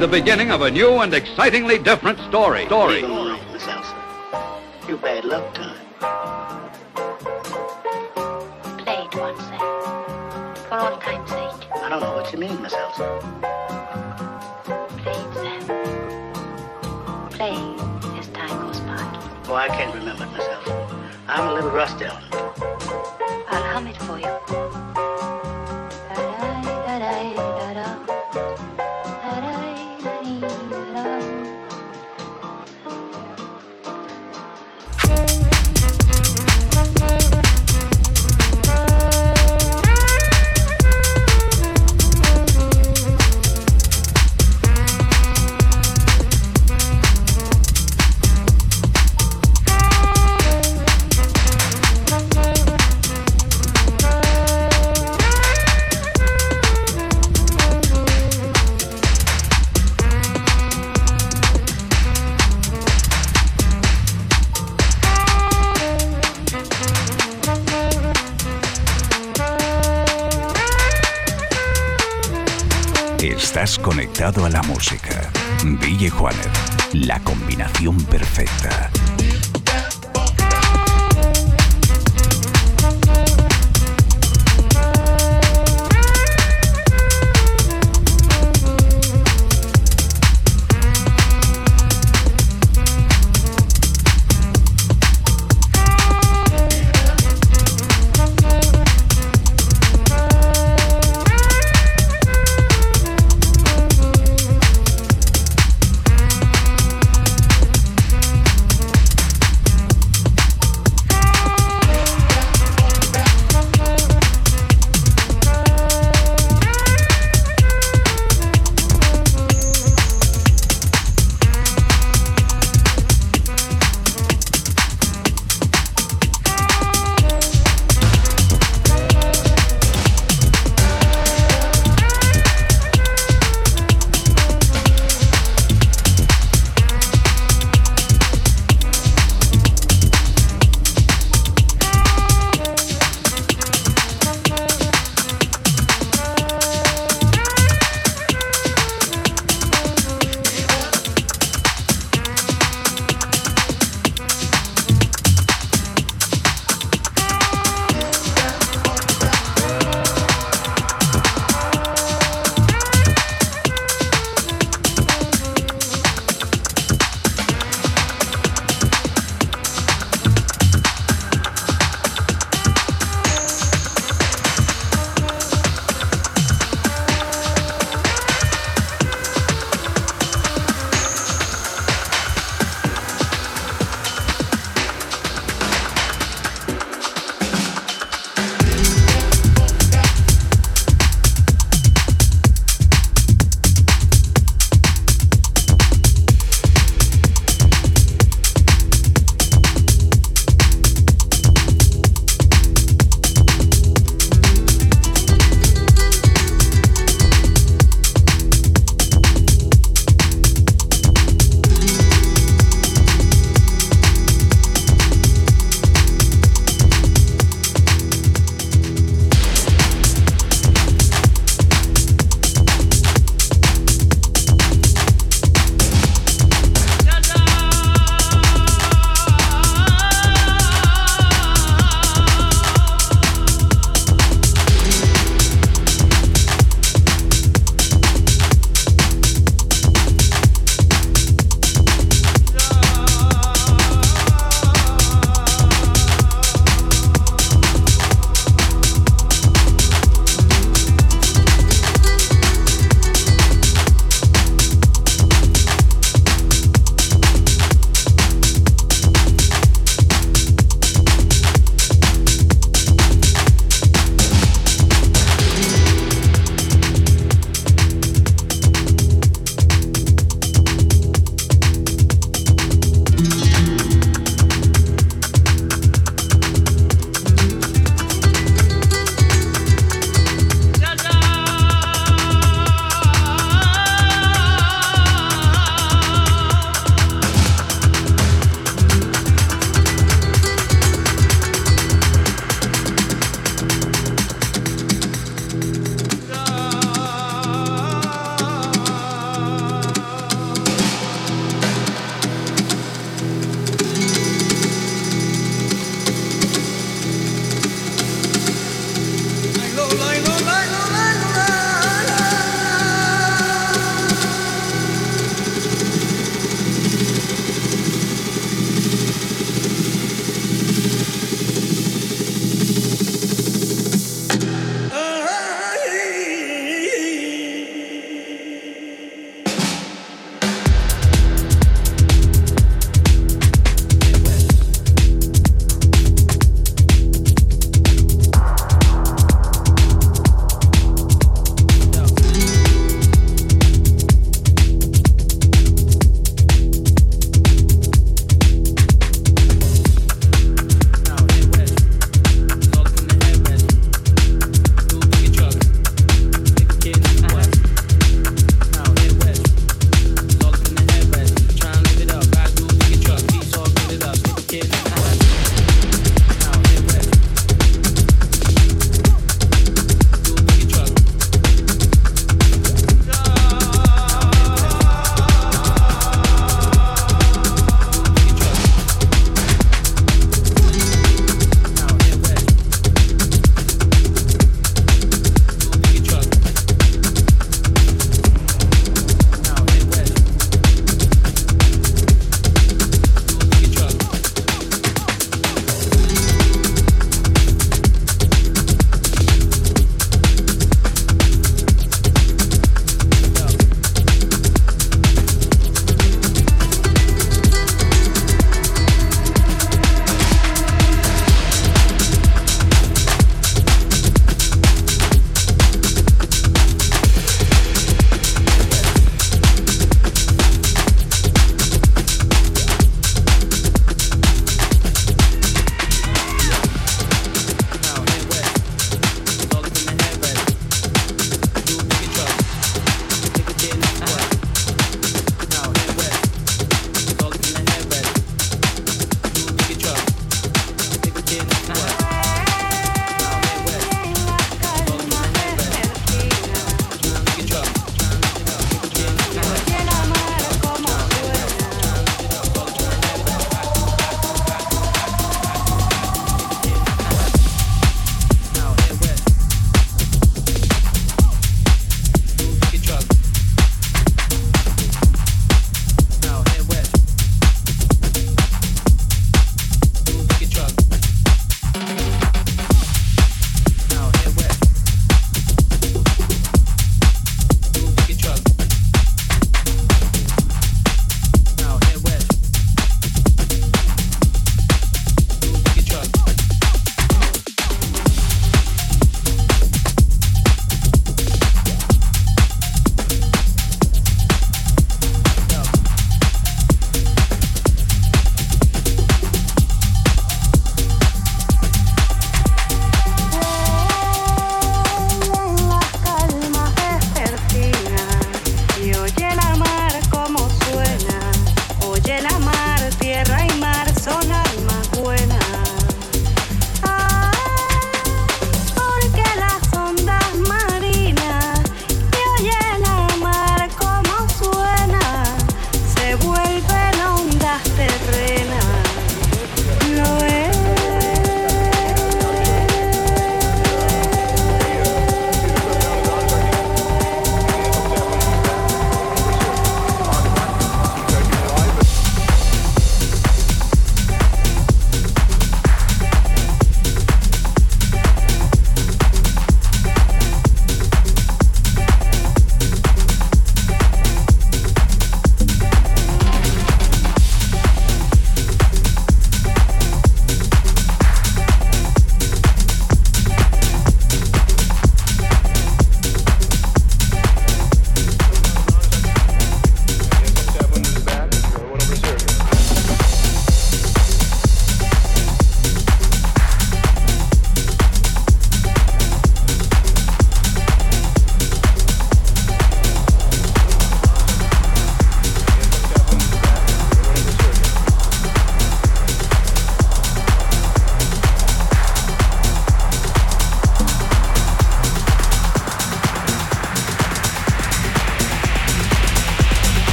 the beginning of a new and excitingly different story. Story. All right, Miss Elsa. You bad luck time. Play it once, eh? For all time's sake. I don't know what you mean, Miss Elsa. Play it, Sam. Play as time goes by. Oh, I can't remember it, Miss Elsa. I'm a little rusty on it. I'll hum it for you. Estás conectado a la música. Ville Juaner, la combinación perfecta.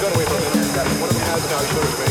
gun away from him. That one of them has now. He showed his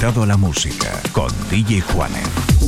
conectado la música con DJ Juanes.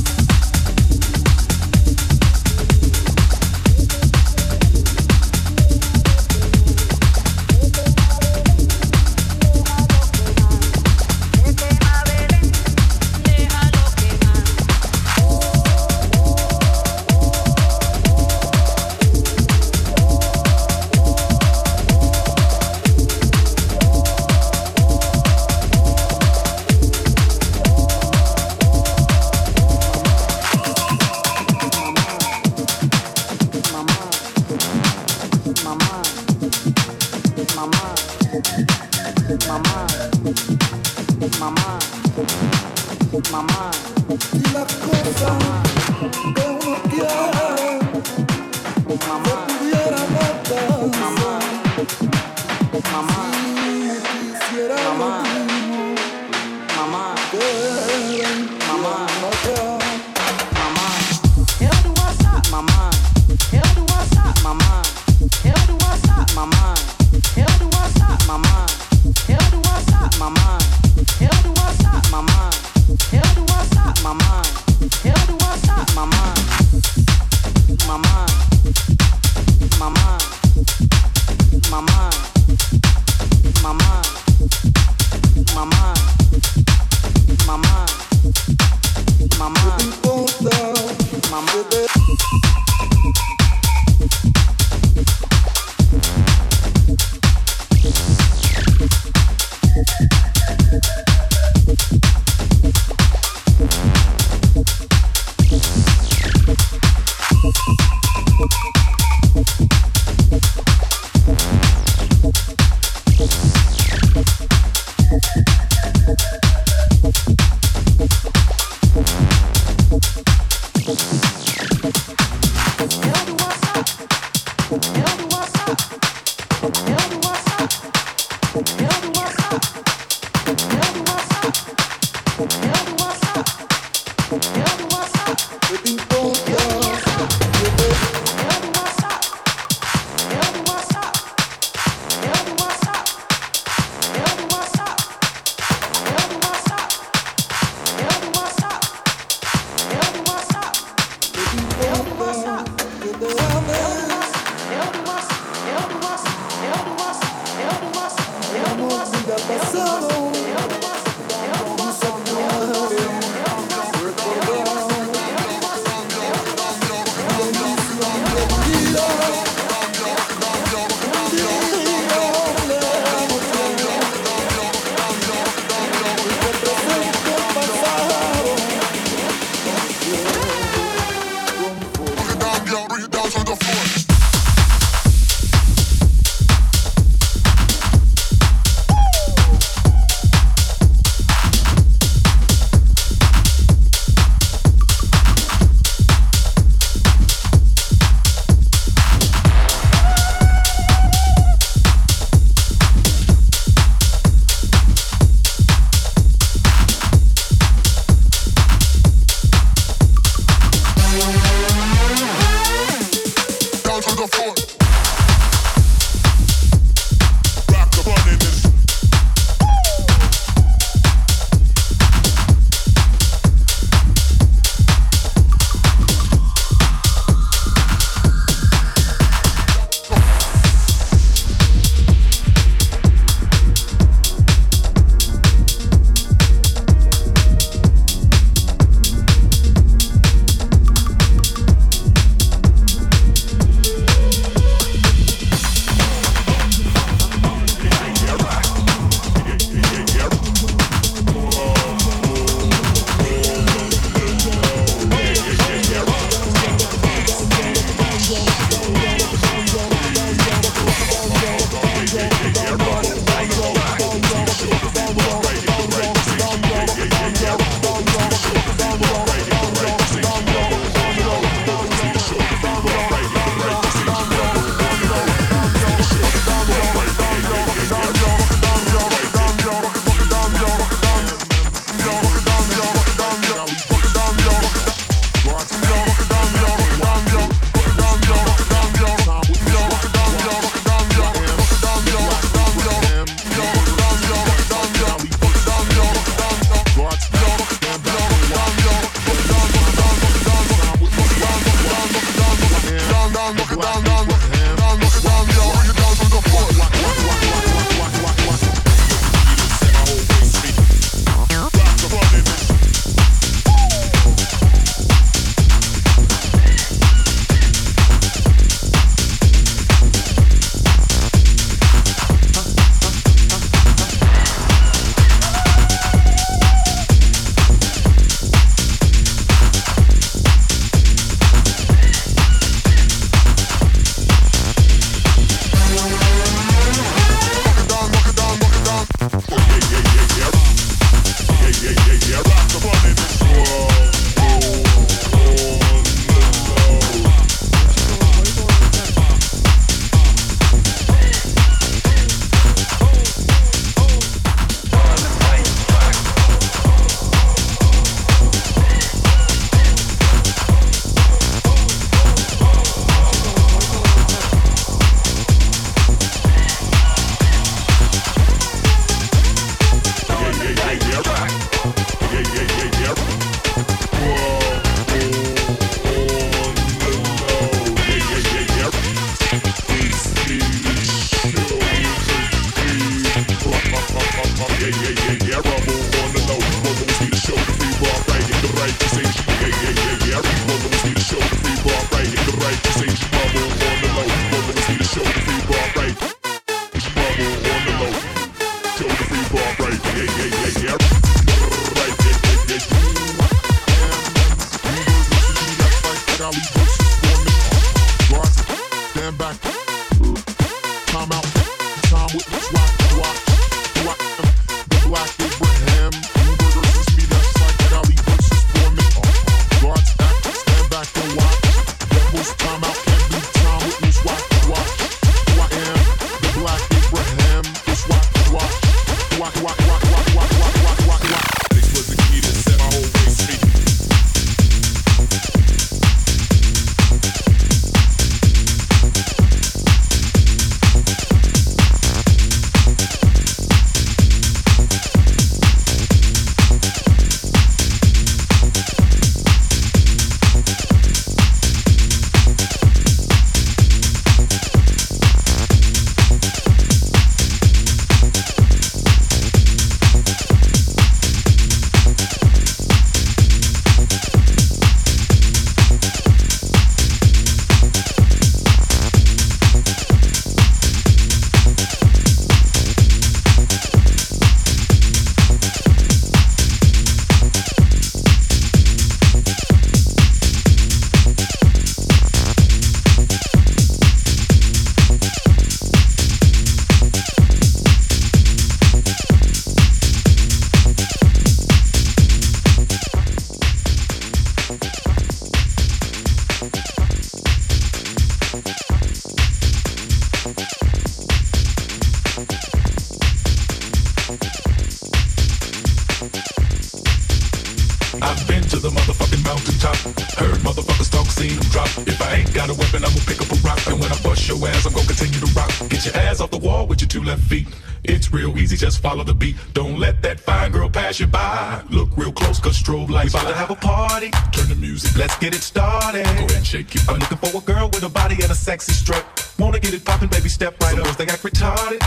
Follow the beat. Don't let that fine girl pass you by. Look real close, cause strobe lights. We about to have a party. Turn the music, let's get it started. Go ahead and shake it. I'm looking for a girl with a body and a sexy strut. Wanna get it poppin', baby, step right Some up. Girls, they act retarded.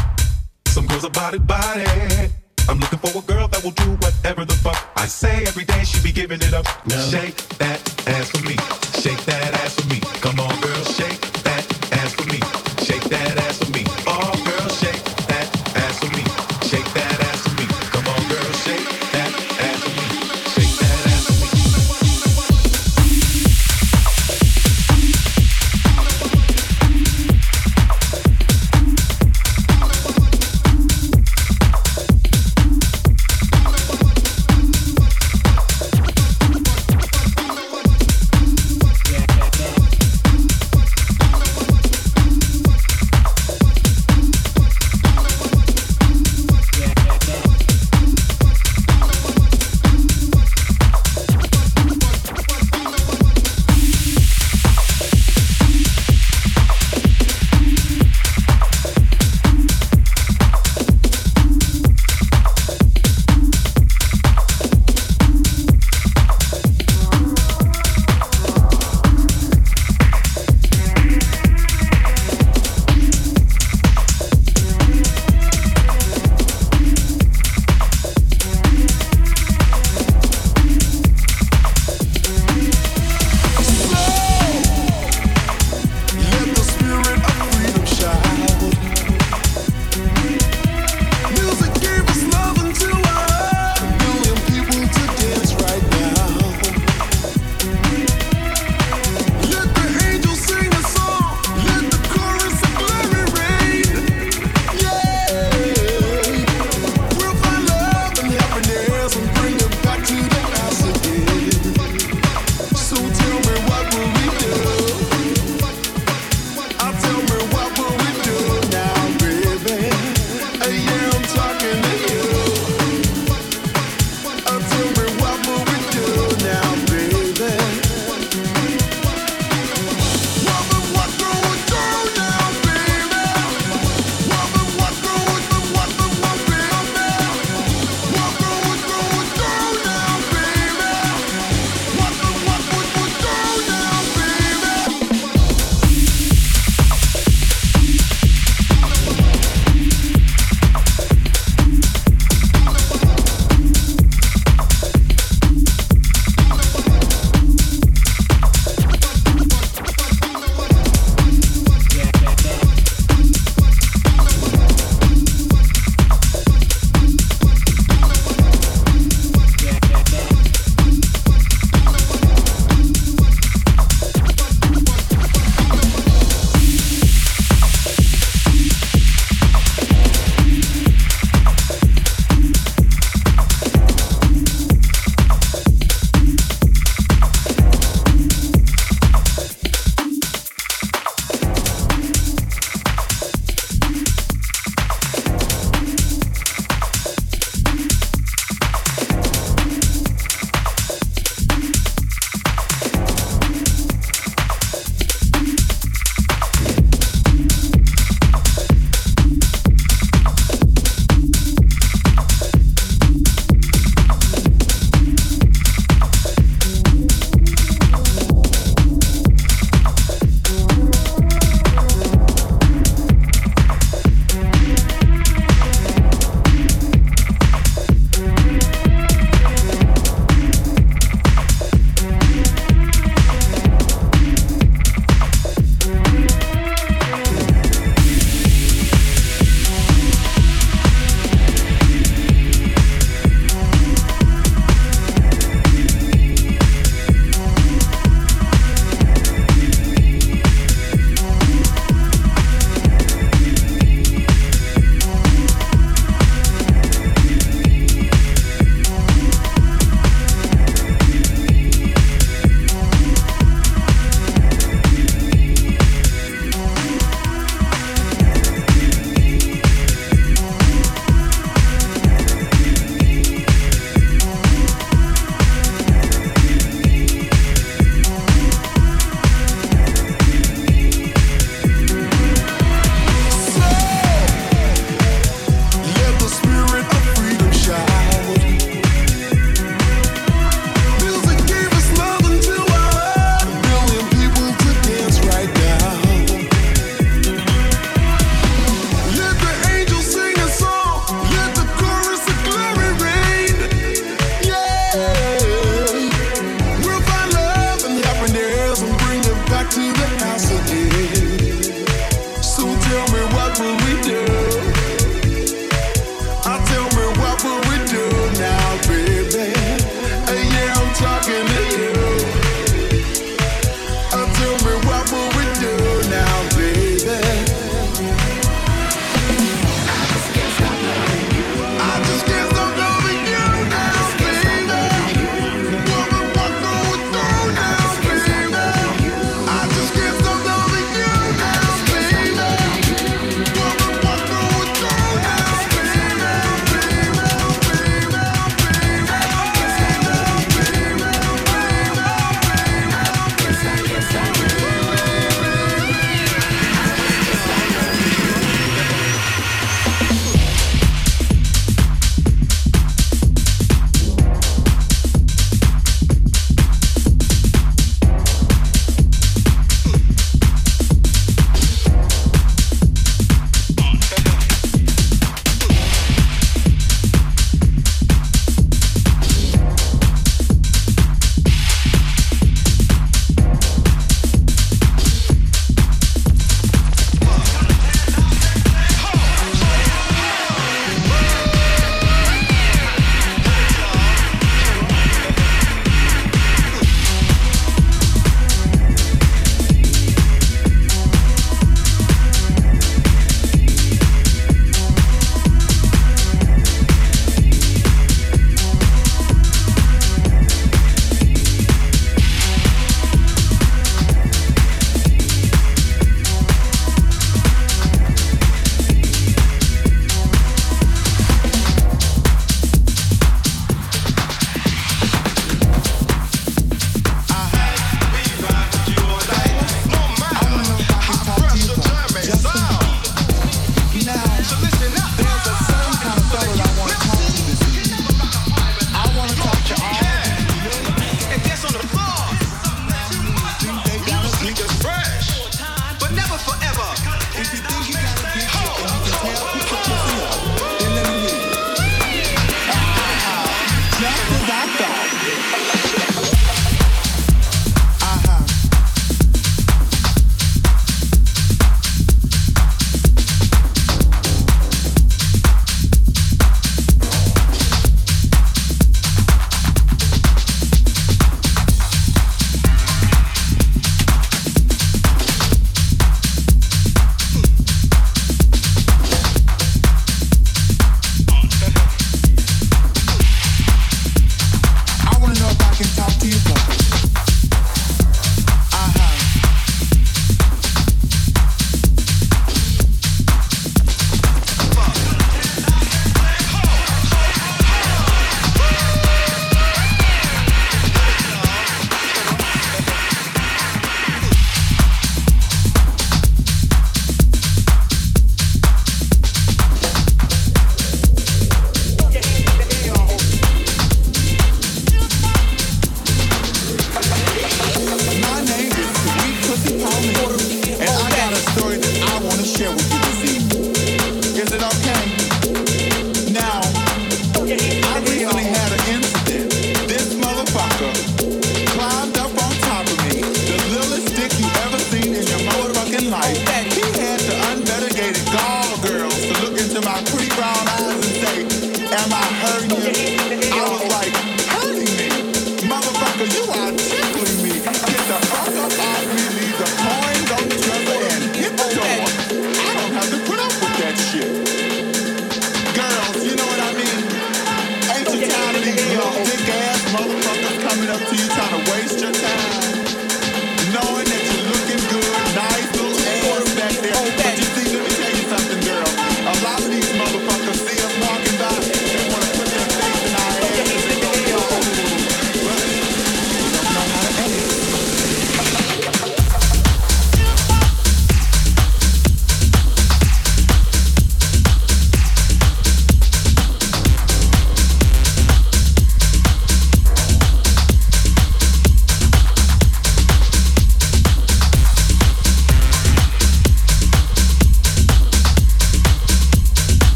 Some girls are body body. I'm looking for a girl that will do whatever the fuck I say every day. She be giving it up. No. Shake that ass for me. Shake that ass for me. Come on, girl, shake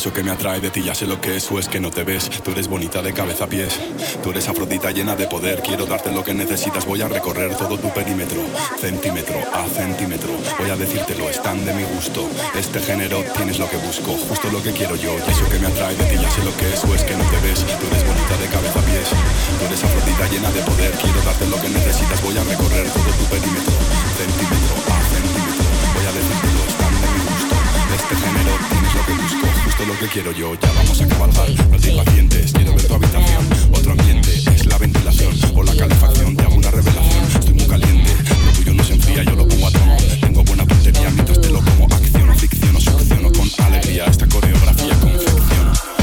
Eso que me atrae de ti ya sé lo que es o es que no te ves. Tú eres bonita de cabeza a pies. Tú eres afrodita llena de poder. Quiero darte lo que necesitas. Voy a recorrer todo tu perímetro, centímetro a centímetro. Voy a decírtelo, están de mi gusto. Este género tienes lo que busco, justo lo que quiero yo. Eso que me atrae de ti ya sé lo que es o es que no te ves. Tú eres bonita de cabeza a pies. Tú eres afrodita llena de poder. Quiero darte lo que necesitas. Voy a recorrer todo tu perímetro, centímetro a centímetro. Voy a decírtelo, están de mi gusto. Este género tienes lo que busco, justo lo que quiero yo. Ya vamos a cabalgar, no te pacientes. Quiero ver tu habitación, otro ambiente. Es la ventilación o la calefacción. Te hago una revelación. Estoy muy caliente, lo tuyo no se enfría, yo lo pongo a tono. Tengo buena puntería mientras te lo como. Acciono, ficciono, succiono con alegría esta coreografía confecciono.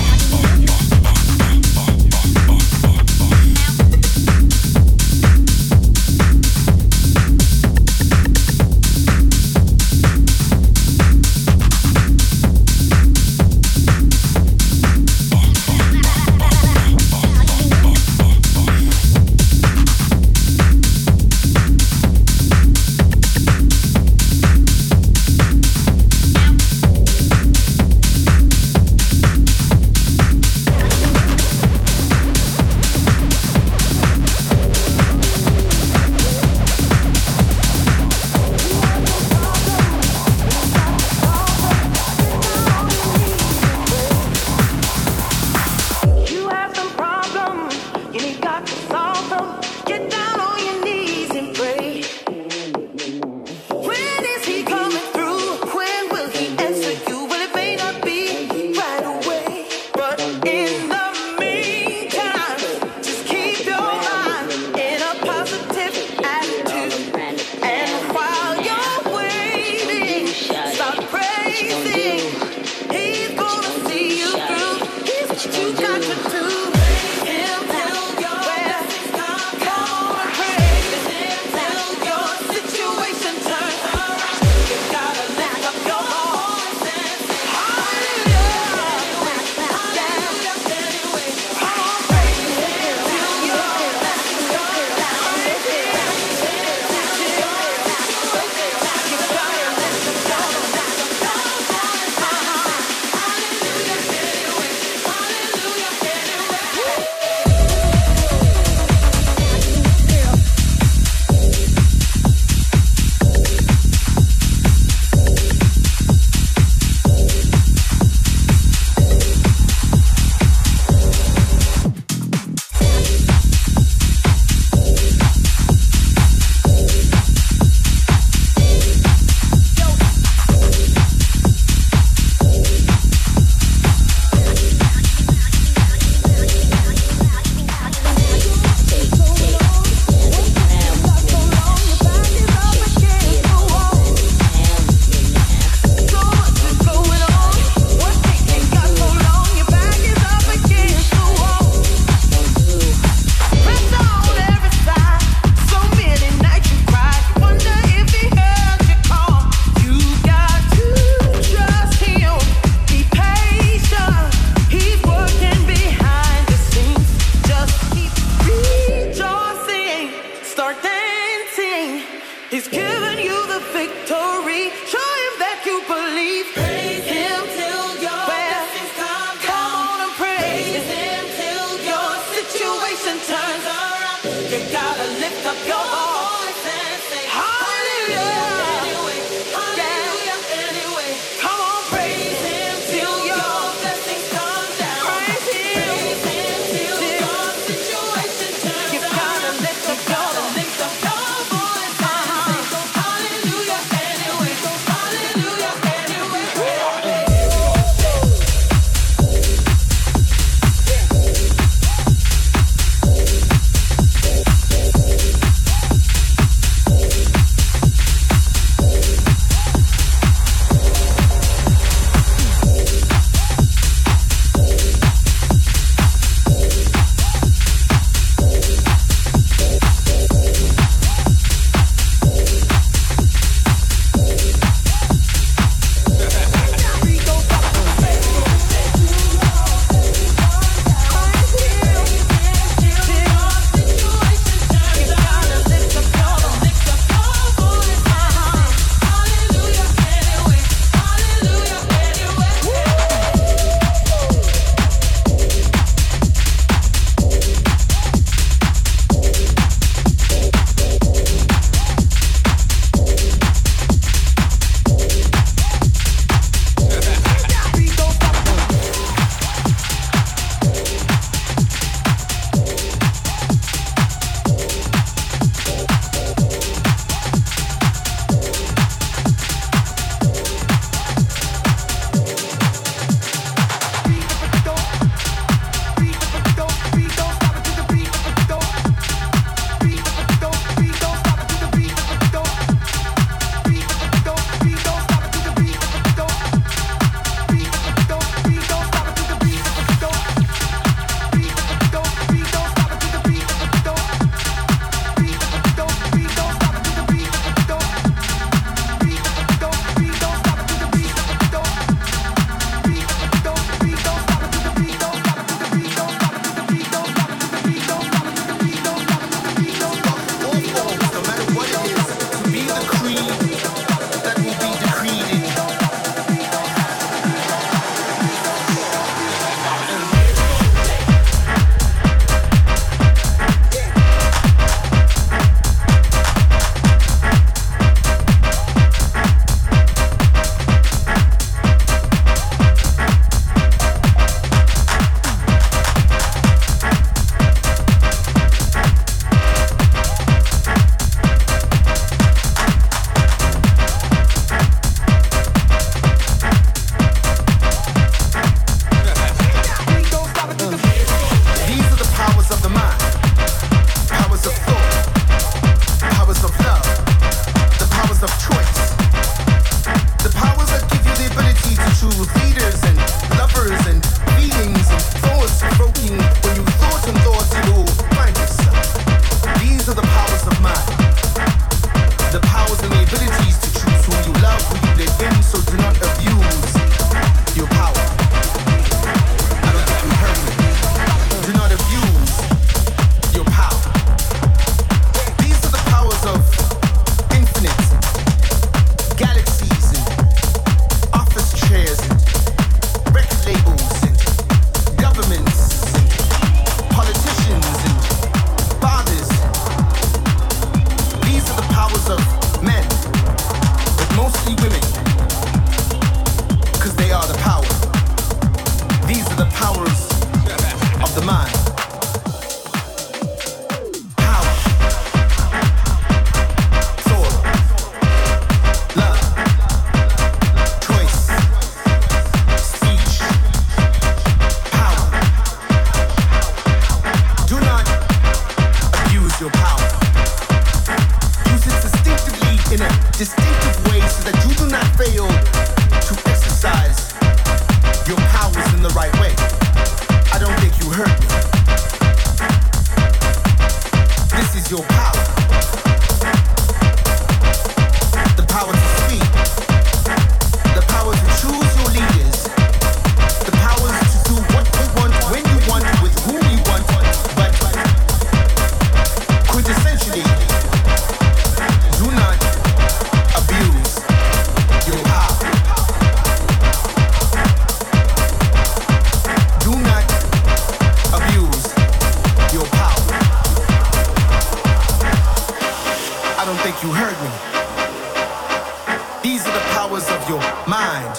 Mind,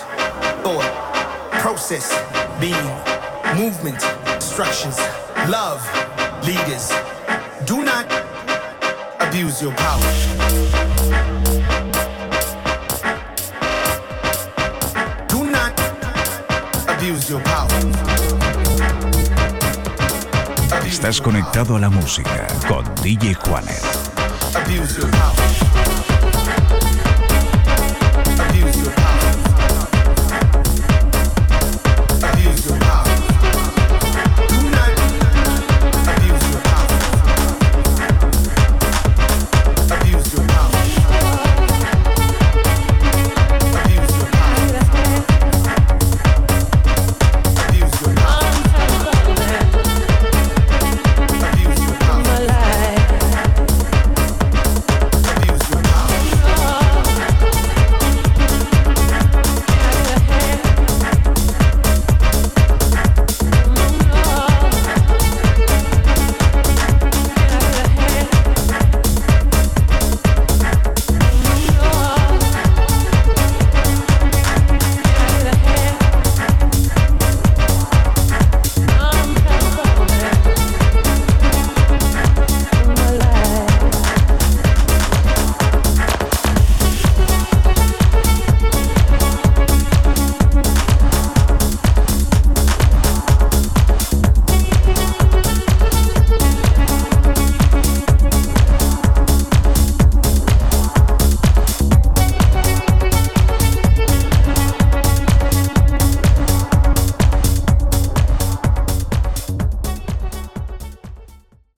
thought, process, being, movement, structures, love, leaders. Do not abuse your power. Do not abuse your power. Estás conectado a la música con DJ Juanher. Abuse your power.